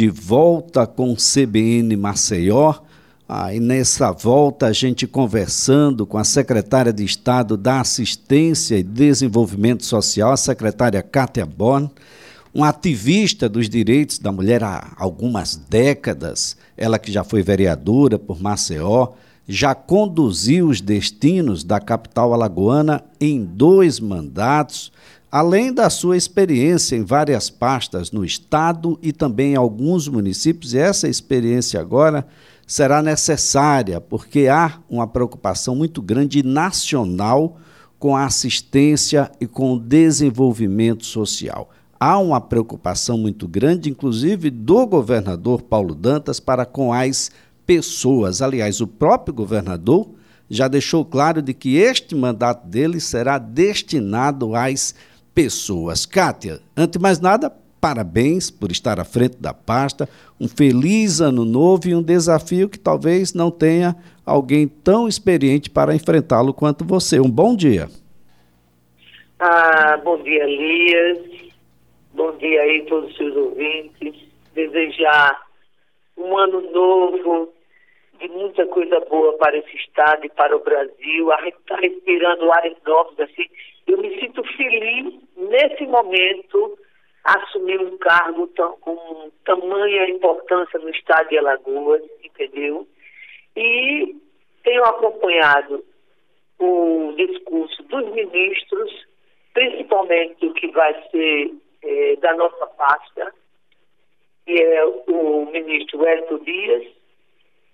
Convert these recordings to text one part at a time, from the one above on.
de volta com o CBN Maceió. Aí ah, nessa volta a gente conversando com a secretária de Estado da Assistência e Desenvolvimento Social, a secretária Kátia Born, um ativista dos direitos da mulher há algumas décadas, ela que já foi vereadora por Maceió, já conduziu os destinos da capital alagoana em dois mandatos, Além da sua experiência em várias pastas no Estado e também em alguns municípios, e essa experiência agora será necessária, porque há uma preocupação muito grande nacional com a assistência e com o desenvolvimento social. Há uma preocupação muito grande, inclusive do governador Paulo Dantas, para com as pessoas. Aliás, o próprio governador já deixou claro de que este mandato dele será destinado às pessoas pessoas. Kátia, antes de mais nada, parabéns por estar à frente da pasta. Um feliz ano novo e um desafio que talvez não tenha alguém tão experiente para enfrentá-lo quanto você. Um bom dia. Ah, bom dia, Elias. Bom dia aí todos os seus ouvintes. Desejar um ano novo de muita coisa boa para esse estado e para o Brasil. A gente está respirando ares novos assim eu me sinto feliz nesse momento assumir um cargo tão, com tamanha importância no estado de Alagoas, entendeu? E tenho acompanhado o discurso dos ministros, principalmente o que vai ser é, da nossa pasta, que é o ministro Hélio Dias.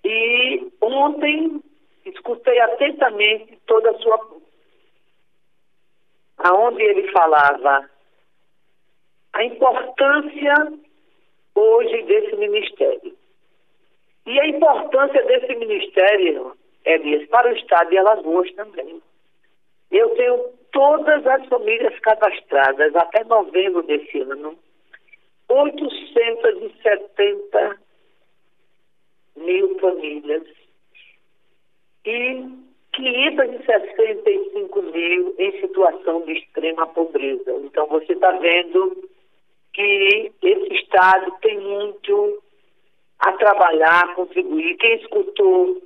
E ontem escutei atentamente toda a sua aonde ele falava a importância hoje desse ministério. E a importância desse ministério, Elias, é para o Estado de Alagoas também. Eu tenho todas as famílias cadastradas até novembro desse ano, 870 mil famílias. E 565 mil em situação de extrema pobreza. Então, você está vendo que esse Estado tem muito a trabalhar, a contribuir. Quem escutou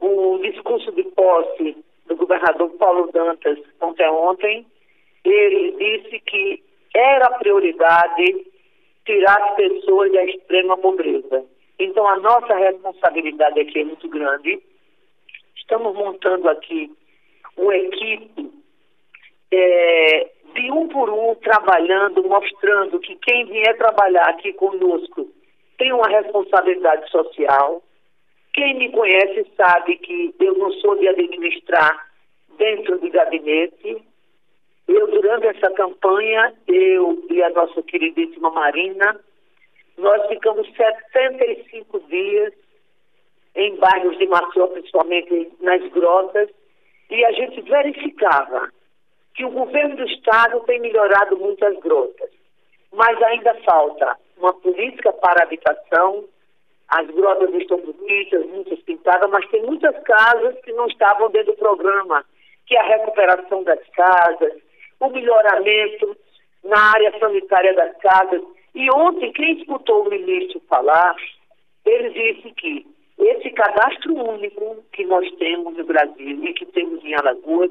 o discurso de posse do governador Paulo Dantas ontem, ontem ele disse que era prioridade tirar as pessoas da extrema pobreza. Então, a nossa responsabilidade aqui é muito grande estamos montando aqui uma equipe é, de um por um trabalhando, mostrando que quem vier trabalhar aqui conosco tem uma responsabilidade social. Quem me conhece sabe que eu não sou de administrar dentro de gabinete. Eu, durante essa campanha, eu e a nossa queridíssima Marina, nós ficamos 75 dias em bairros de Maceió, principalmente nas grotas, e a gente verificava que o governo do Estado tem melhorado muito as grotas, mas ainda falta uma política para habitação. As grotas estão bonitas, muitas pintadas, mas tem muitas casas que não estavam dentro do programa, que é a recuperação das casas, o melhoramento na área sanitária das casas. E ontem, quem escutou o ministro falar, ele disse que esse cadastro único que nós temos no Brasil e que temos em Alagoas,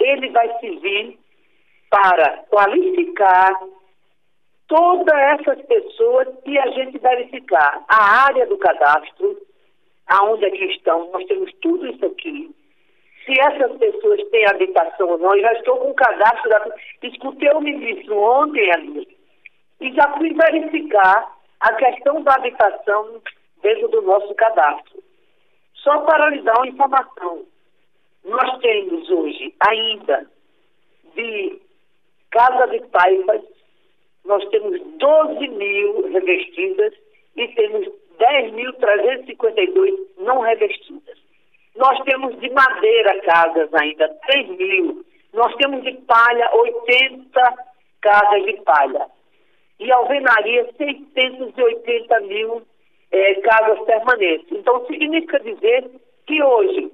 ele vai servir para qualificar todas essas pessoas que a gente verificar. A área do cadastro, aonde é que estão, nós temos tudo isso aqui. Se essas pessoas têm habitação ou não, eu já estou com o cadastro da... Escutei o ministro ontem ali e já fui verificar a questão da habitação dentro do nosso cadastro. Só para lhe dar uma informação, nós temos hoje ainda de Casa de Taifas, nós temos 12 mil revestidas e temos 10.352 não revestidas. Nós temos de madeira casas ainda, 3 mil. Nós temos de palha, 80 casas de palha. E alvenaria, 680 mil é, casas permanentes. Então, significa dizer que hoje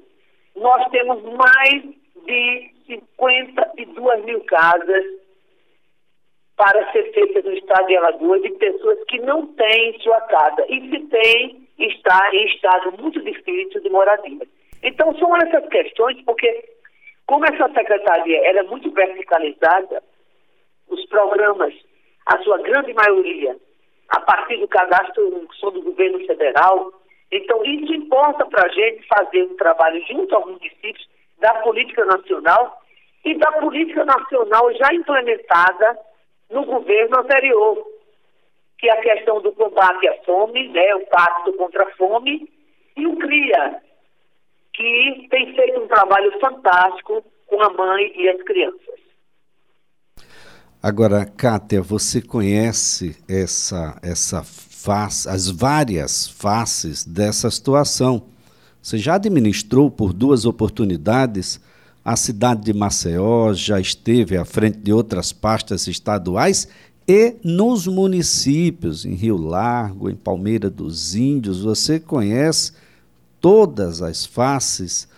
nós temos mais de 52 mil casas para ser feitas no estado de Alagoas de pessoas que não têm sua casa. E se tem, está em estado muito difícil de moradia. Então, são essas questões, porque como essa secretaria era é muito verticalizada, os programas, a sua grande maioria, a partir do cadastro são do governo federal, então isso importa para a gente fazer um trabalho junto aos municípios da política nacional e da política nacional já implementada no governo anterior, que é a questão do combate à fome, né, o pacto contra a fome, e o CRIA, que tem feito um trabalho fantástico com a mãe e as crianças. Agora, Kátia, você conhece essa, essa face, as várias faces dessa situação. Você já administrou por duas oportunidades a cidade de Maceió, já esteve à frente de outras pastas estaduais e nos municípios, em Rio Largo, em Palmeira dos Índios, você conhece todas as faces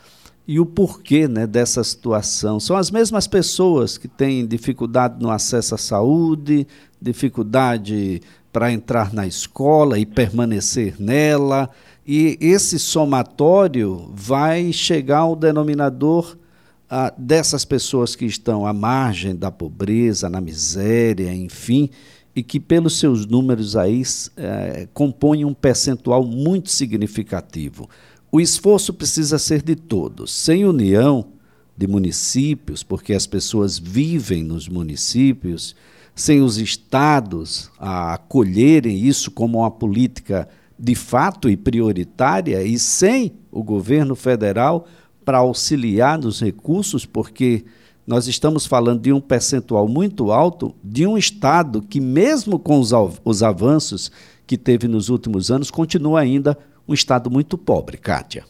e o porquê né, dessa situação. São as mesmas pessoas que têm dificuldade no acesso à saúde, dificuldade para entrar na escola e permanecer nela, e esse somatório vai chegar ao denominador ah, dessas pessoas que estão à margem da pobreza, na miséria, enfim, e que pelos seus números aí eh, compõem um percentual muito significativo. O esforço precisa ser de todos. Sem união de municípios, porque as pessoas vivem nos municípios, sem os estados a acolherem isso como uma política de fato e prioritária, e sem o governo federal para auxiliar nos recursos, porque nós estamos falando de um percentual muito alto de um Estado que, mesmo com os, os avanços que teve nos últimos anos, continua ainda um Estado muito pobre, Kátia.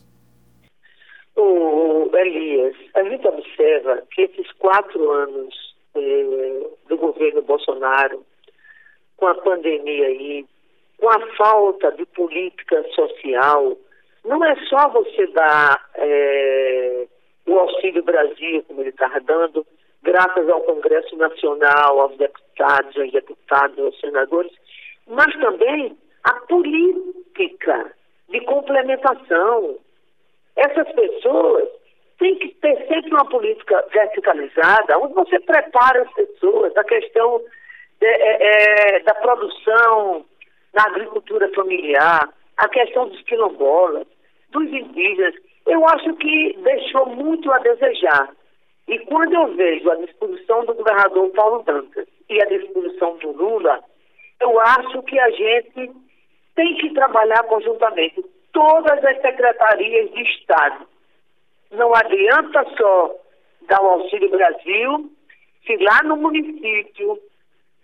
O Elias, a gente observa que esses quatro anos eh, do governo Bolsonaro, com a pandemia aí, com a falta de política social, não é só você dar eh, o Auxílio Brasil, como ele está dando, graças ao Congresso Nacional, aos deputados, aos deputados, aos senadores, mas também a política de complementação. Essas pessoas têm que ter sempre uma política verticalizada, onde você prepara as pessoas, a questão é, é, é, da produção na agricultura familiar, a questão dos quilombolas, dos indígenas. Eu acho que deixou muito a desejar. E quando eu vejo a disposição do governador Paulo Dantas e a disposição do Lula, eu acho que a gente tem que trabalhar conjuntamente todas as secretarias de Estado. Não adianta só dar o Auxílio Brasil, se lá no município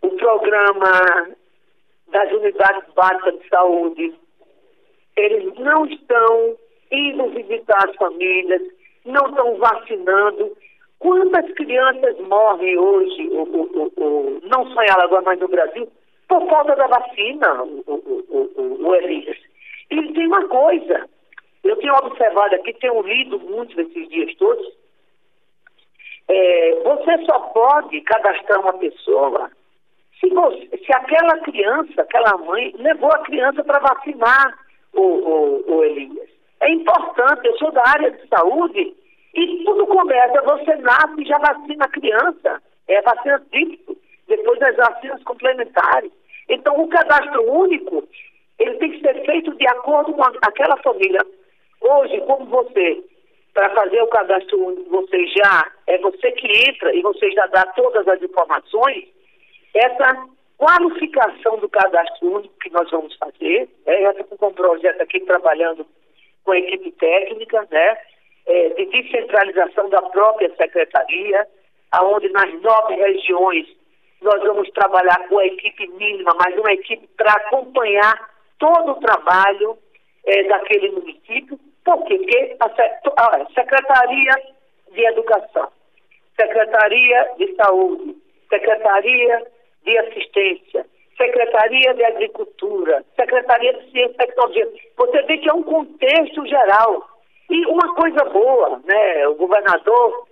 o programa das unidades básicas de saúde, eles não estão indo visitar as famílias, não estão vacinando. Quantas crianças morrem hoje, o, o, o, não só em Alagoas, mas no Brasil, por falta da vacina, o, o, o, Elias. E tem uma coisa, eu tenho observado aqui, tenho lido muito nesses dias todos, é, você só pode cadastrar uma pessoa se, você, se aquela criança, aquela mãe, levou a criança para vacinar o, o, o, Elias. É importante, eu sou da área de saúde e tudo começa, você nasce e já vacina a criança. É vacina típico, depois as vacinas complementares. Então, o cadastro único, ele tem que ser feito de acordo com aquela família. Hoje, como você, para fazer o cadastro único, você já, é você que entra e você já dá todas as informações, essa qualificação do cadastro único que nós vamos fazer, é, já estou com um projeto aqui trabalhando com a equipe técnica, né, é, de descentralização da própria secretaria, aonde nas nove regiões nós vamos trabalhar com a equipe mínima, mas uma equipe para acompanhar todo o trabalho é, daquele município. Por quê? Porque a, Secretaria de Educação, Secretaria de Saúde, Secretaria de Assistência, Secretaria de Agricultura, Secretaria de Ciência e Tecnologia. Você vê que é um contexto geral. E uma coisa boa, né? O governador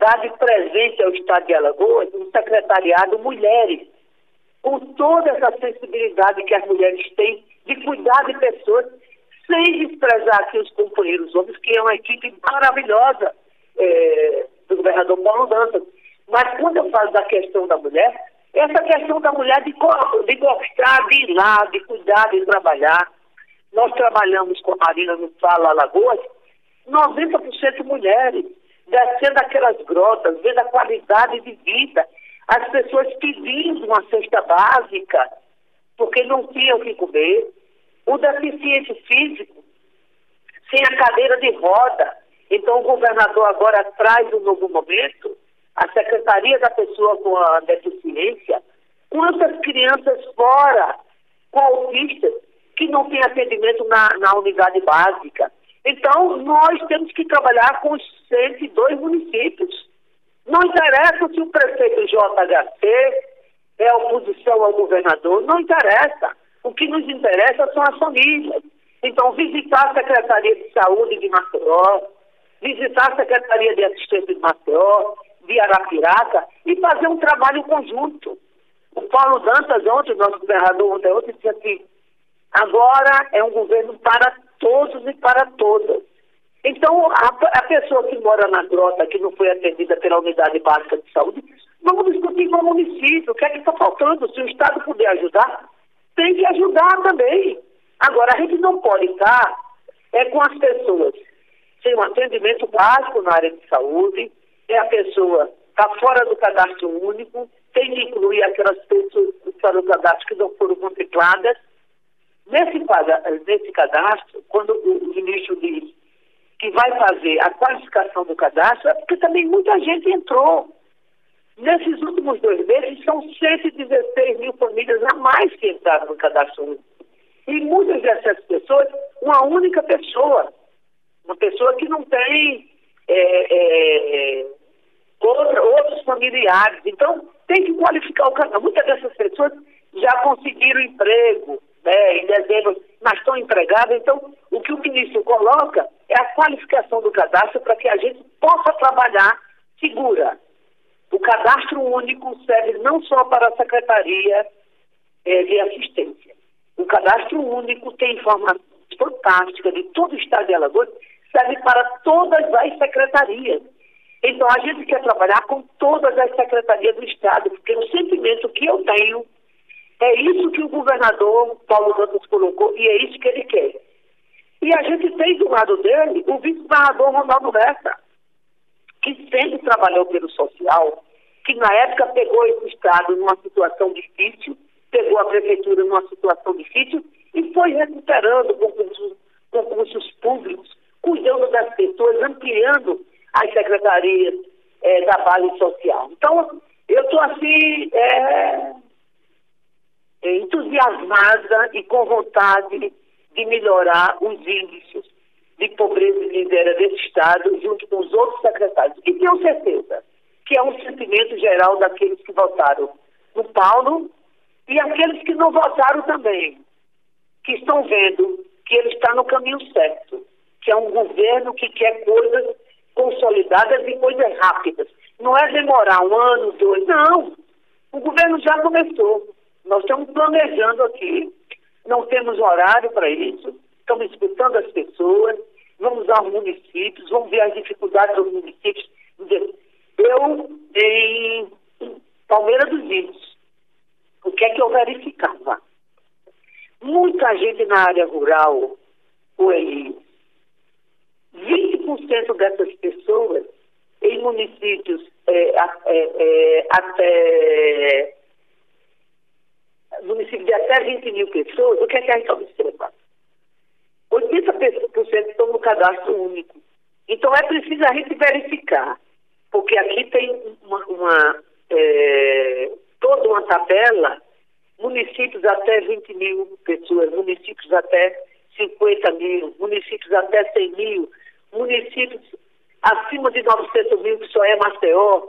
dá de presente ao Estado de Alagoas um secretariado Mulheres. com toda essa sensibilidade que as mulheres têm de cuidar de pessoas, sem desprezar aqui os companheiros homens, que é uma equipe maravilhosa é, do governador Paulo Dantas. Mas quando eu falo da questão da mulher, essa questão da mulher de, de gostar de ir lá, de cuidar, de trabalhar. Nós trabalhamos com a Marina no Fala Alagoas, 90% mulheres, descendo aquelas grotas, vendo a qualidade de vida, as pessoas pedindo uma cesta básica, porque não tinham o que comer, o deficiente físico, sem a cadeira de roda. Então o governador agora traz um novo momento, a Secretaria da Pessoa com a Deficiência, quantas crianças fora com autistas que não têm atendimento na, na unidade básica. Então, nós temos que trabalhar com os 102 municípios. Não interessa se o prefeito JHC é oposição ao governador, não interessa. O que nos interessa são as famílias. Então, visitar a Secretaria de Saúde de Maceió, visitar a Secretaria de Assistência de Maceió, de Arapiraca, e fazer um trabalho conjunto. O Paulo Dantas, ontem, nosso governador, ontem, ontem disse assim, agora é um governo para todos e para todas. Então, a, a, pessoa que mora na grota, que não foi atendida pela unidade básica de saúde, vamos discutir com o município, o que é que está faltando. Se o Estado puder ajudar, tem que ajudar também. Agora, a gente não pode estar é com as pessoas sem um atendimento básico na área de saúde, é a pessoa está fora do cadastro único, tem que incluir aquelas pessoas fora do cadastro que não foram contempladas. Nesse, nesse cadastro, quando o ministro diz que vai fazer a qualificação do cadastro, é porque também muita gente entrou. Nesses últimos dois meses, são 116 mil famílias a mais que entraram no cadastro único. E muitas dessas pessoas, uma única pessoa. Uma pessoa que não tem é, é, outra, outros familiares. Então, tem que qualificar o cadastro. Muitas dessas pessoas já conseguiram emprego né, em dezembro, mas estão empregadas. Então, o que o ministro coloca é a qualificação do cadastro para que a gente possa trabalhar segura. O cadastro único serve não só para a Secretaria é, de Assistência. O cadastro único tem informações fantásticas de todo o estado de Alagoas, serve para todas as secretarias. Então, a gente quer trabalhar com todas as secretarias do Estado, porque o sentimento que eu tenho é isso que o governador Paulo Dantas colocou e é isso que ele quer. E a gente tem do lado dele o vice-governador Ronaldo Bessa, que sempre trabalhou pelo social, que na época pegou esse Estado numa situação difícil, pegou a prefeitura numa situação difícil e foi recuperando concursos, concursos públicos, cuidando das pessoas, ampliando as secretarias é, da base social. Então, eu estou assim, é, entusiasmada e com vontade de melhorar os índices de pobreza e miséria desse Estado junto com os outros secretários. E tenho certeza que é um sentimento geral daqueles que votaram no Paulo e aqueles que não votaram também, que estão vendo que ele está no caminho certo, que é um governo que quer coisas consolidadas e coisas rápidas. Não é demorar um ano, dois, não. O governo já começou. Nós estamos planejando aqui, não temos horário para isso, estamos escutando as pessoas, vamos aos municípios, vamos ver as dificuldades dos municípios. Eu, em Palmeira dos Índios, o que é que eu verificava? Muita gente na área rural, o Eli, 20% dessas pessoas em municípios é, é, é, até município de até 20 mil pessoas, o que é que a gente observa? 80% estão no cadastro único. Então é preciso a gente verificar, porque aqui tem uma, uma é, toda uma tabela, municípios até 20 mil pessoas, municípios até 50 mil, municípios até 100 mil, municípios acima de 900 mil, que só é Maceió,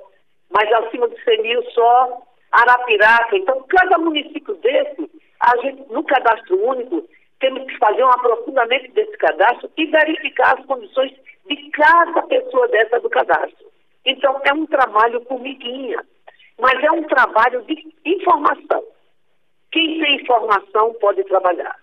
mas acima de 100 mil só Arapiraca. Então, cada município desse, a gente, no cadastro único, temos que fazer um aprofundamento desse cadastro e verificar as condições de cada pessoa dessa do cadastro. Então, é um trabalho formiguinha, mas é um trabalho de informação. Quem tem informação pode trabalhar.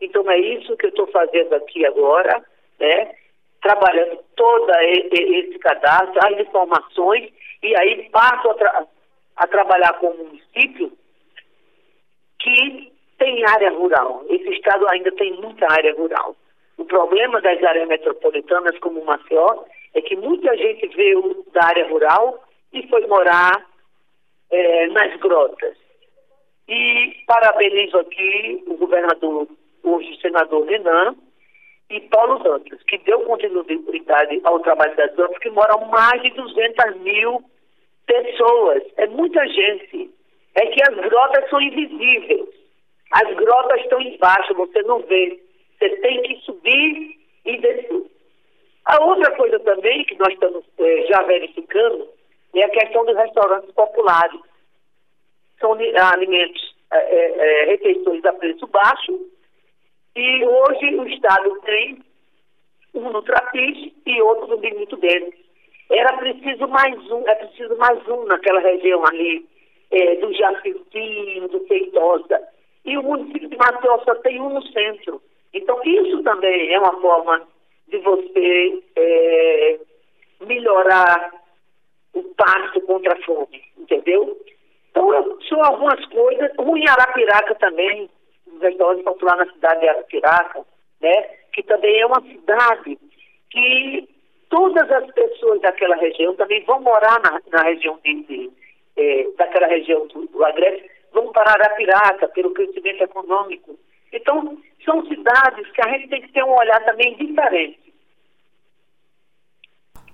Então é isso que eu estou fazendo aqui agora, né? Trabalhando todo esse cadastro, as informações, e aí passo a, a trabalhar com o município que tem área rural. Esse estado ainda tem muita área rural. O problema das áreas metropolitanas como o Maceió é que muita gente veio da área rural e foi morar é, nas grotas. E parabenizo aqui o governador, hoje senador Renan, e Paulo Dantas, que deu continuidade ao trabalho das grotas, que moram mais de 200 mil pessoas. É muita gente. É que as grotas são invisíveis. As grotas estão embaixo, você não vê. Você tem que subir e descer. A outra coisa também que nós estamos é, já verificando é a questão dos restaurantes populares. São alimentos, é, é, refeições a preço baixo, e hoje o Estado tem um no Trapiche e outro no Benito deles. Era preciso mais um, é preciso mais um naquela região ali, é, do Jacintinho, do Feitosa. E o município de Maceió só tem um no centro. Então, isso também é uma forma de você é, melhorar o pacto contra a fome, entendeu? Então, são algumas coisas. O em Arapiraca também, o restaurante popular na cidade de Arapiraca, né? Que também é uma cidade que todas as pessoas daquela região também vão morar na, na região de, de é, daquela região do, do Agreste, vão para Arapiraca pelo crescimento econômico. Então, são cidades que a gente tem que ter um olhar também diferente.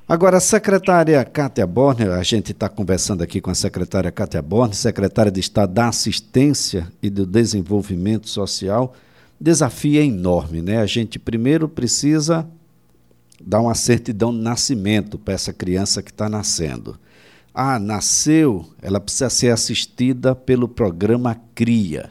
Agora, a secretária Cátia Borner, a gente está conversando aqui com a secretária Cátia Borner, secretária de Estado da Assistência e do Desenvolvimento Social. Desafio é enorme, né? A gente primeiro precisa dar uma certidão de nascimento para essa criança que está nascendo. Ah, nasceu, ela precisa ser assistida pelo programa CRIA.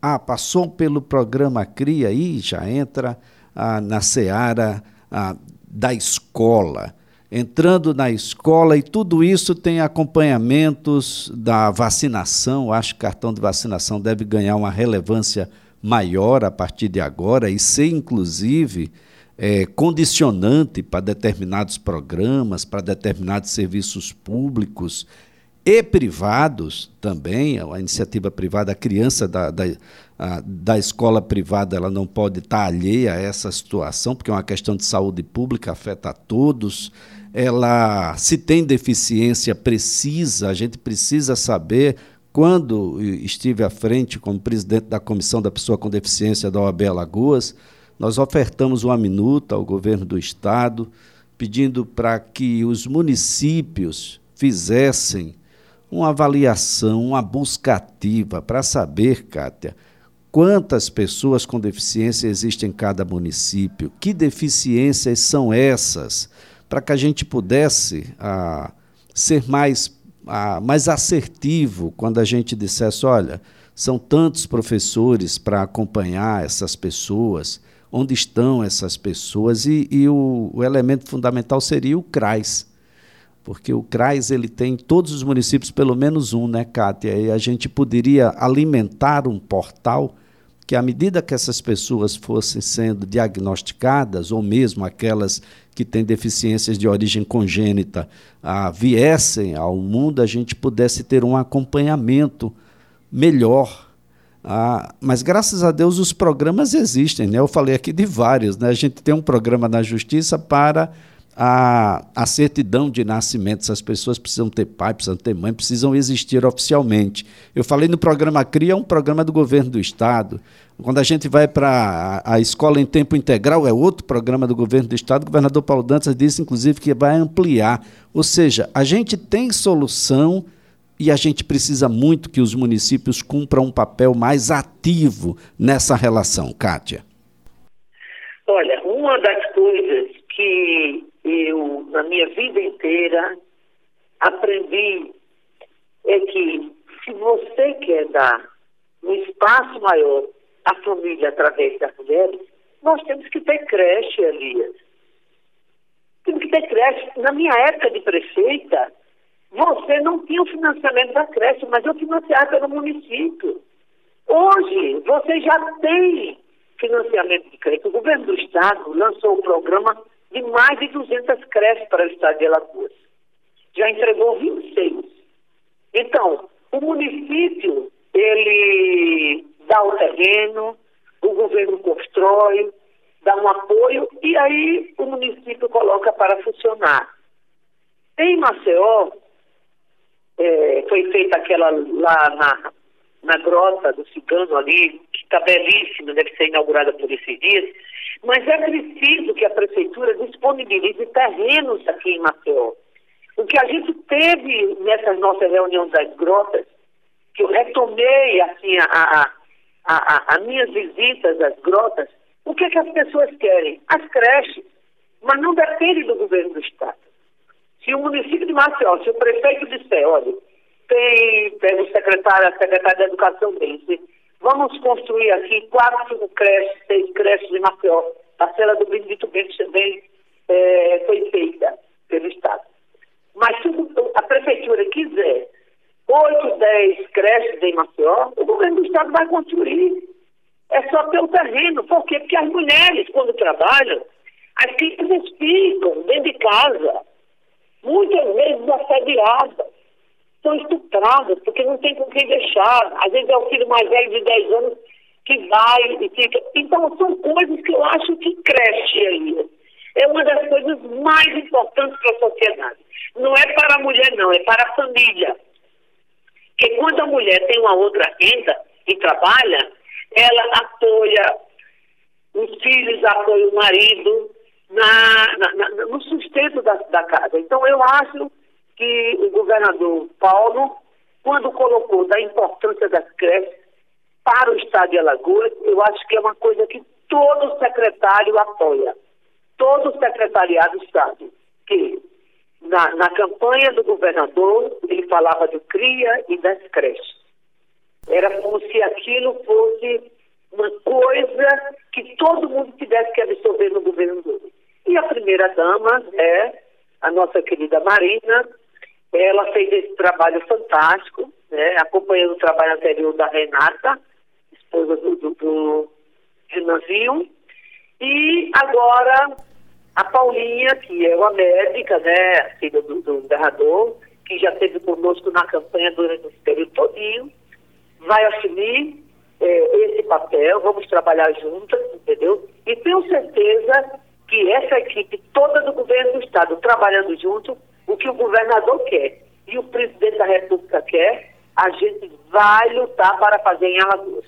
Ah, passou pelo programa CRIA e já entra ah, na seara ah, da escola entrando na escola e tudo isso tem acompanhamentos da vacinação. Acho que o cartão de vacinação deve ganhar uma relevância maior a partir de agora e ser, inclusive, é, condicionante para determinados programas, para determinados serviços públicos e privados também. A iniciativa privada, a criança da, da, a, da escola privada, ela não pode estar alheia a essa situação, porque é uma questão de saúde pública, afeta a todos ela se tem deficiência precisa, a gente precisa saber quando estive à frente como presidente da comissão da pessoa com deficiência da OAB Alagoas, nós ofertamos uma minuta ao governo do estado pedindo para que os municípios fizessem uma avaliação, uma busca ativa para saber, Kátia, quantas pessoas com deficiência existem em cada município, que deficiências são essas para que a gente pudesse ah, ser mais, ah, mais assertivo quando a gente dissesse: olha, são tantos professores para acompanhar essas pessoas, onde estão essas pessoas, e, e o, o, elemento fundamental seria o CRAS. Porque o CRAS ele tem em todos os municípios pelo menos um, né, Kátia? E a gente poderia alimentar um portal que, à medida que essas pessoas fossem sendo diagnosticadas, ou mesmo aquelas que têm deficiências de origem congênita, ah, viessem ao mundo, a gente pudesse ter um acompanhamento melhor. Ah, mas graças a Deus os programas existem, né? Eu falei aqui de vários, né? A gente tem um programa na Justiça para a, a certidão de nascimento. Essas pessoas precisam ter pai, precisam ter mãe, precisam existir oficialmente. Eu falei no programa CRIA, é um programa do governo do Estado. Quando a gente vai para a escola em tempo integral, é outro programa do governo do Estado. O governador Paulo Dantas disse, inclusive, que vai ampliar. Ou seja, a gente tem solução e a gente precisa muito que os municípios cumpram um papel mais ativo nessa relação. Kátia. Olha, uma das coisas que eu, na minha vida inteira, aprendi é que se você quer dar um espaço maior à família através das mulheres, nós temos que ter creche, Elias. Temos que ter creche. Na minha época de prefeita, você não tinha o financiamento da creche, mas eu financiava pelo município. Hoje, você já tem financiamento de crédito. O governo do estado lançou o programa de mais de 200 creches para o estado de Alagoas. Já entregou 26. Então, o município, ele dá o terreno, o governo constrói, dá um apoio e aí o município coloca para funcionar. Em Maceió, é, foi feita aquela lá na, na grota do Cigano ali, que está belíssima, deve ser inaugurada por esses dias, mas é preciso que a prefeitura disponibilize terrenos aqui em Maceió. O que a gente teve nessa nossa reunião das grotas, que eu retomei assim a, a, a, a minhas visitas às grotas, o que, é que as pessoas querem? As creches, mas não depende do governo do Estado. Se o município de Maceió, se o prefeito disser, olha, tem, pega o secretário, a secretária da Educação disse, vamos construir aqui quatro, creches, seis creches em Maceió. A cela do Benedito Bento também é, foi feita pelo Estado. Mas se a prefeitura quiser oito, dez creches em Maceió, o governo do Estado vai construir. É só ter o terreno. Por quê? Porque as mulheres, quando trabalham, as crianças ficam dentro de casa, muitas vezes assediadas, são estupradas, porque não tem com quem deixar. Às vezes é o filho mais velho de 10 anos que vai e fica. Então, são coisas que eu acho que cresce aí. É uma das coisas mais importantes para a sociedade. Não é para a mulher, não, é para a família. Porque quando a mulher tem uma outra renda e trabalha, ela apoia os filhos, apoia o marido na, na, na, no sustento da, da casa. Então, eu acho que o governador Paulo, quando colocou da importância das creches para o estado de Alagoas, eu acho que é uma coisa que todo secretário apoia. Todo secretariado sabe que na, na campanha do governador ele falava do CRIA e das creches. Era como se aquilo fosse uma coisa que todo mundo tivesse que absorver no governo dele. E a primeira dama é a nossa querida Marina. Ela fez esse trabalho fantástico, né, acompanhando o trabalho anterior da Renata, esposa do, do, do Renanzinho. E agora a Paulinha, que é uma médica, né, filha do, do governador, que já esteve conosco na campanha durante esse período todinho, vai assumir é, esse papel, vamos trabalhar juntas, entendeu? E tenho certeza que essa equipe toda do governo do Estado trabalhando junto, o que o governador quer e o presidente da República quer, a gente vai lutar para fazer em Alagoas.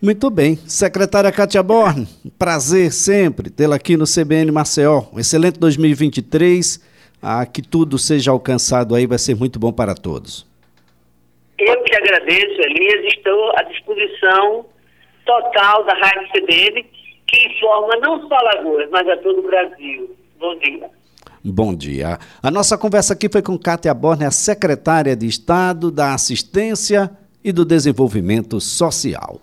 Muito bem. Secretária Cátia Born, prazer sempre tê-la aqui no CBN Maceió. Um excelente 2023. Ah, que tudo seja alcançado aí, vai ser muito bom para todos. Eu que agradeço, Elias. Estou à disposição total da Rádio CBN, que informa não só Alagoas, mas a todo o Brasil. Bom dia. Bom dia. A nossa conversa aqui foi com Cátia Borne, a secretária de Estado da Assistência e do Desenvolvimento Social.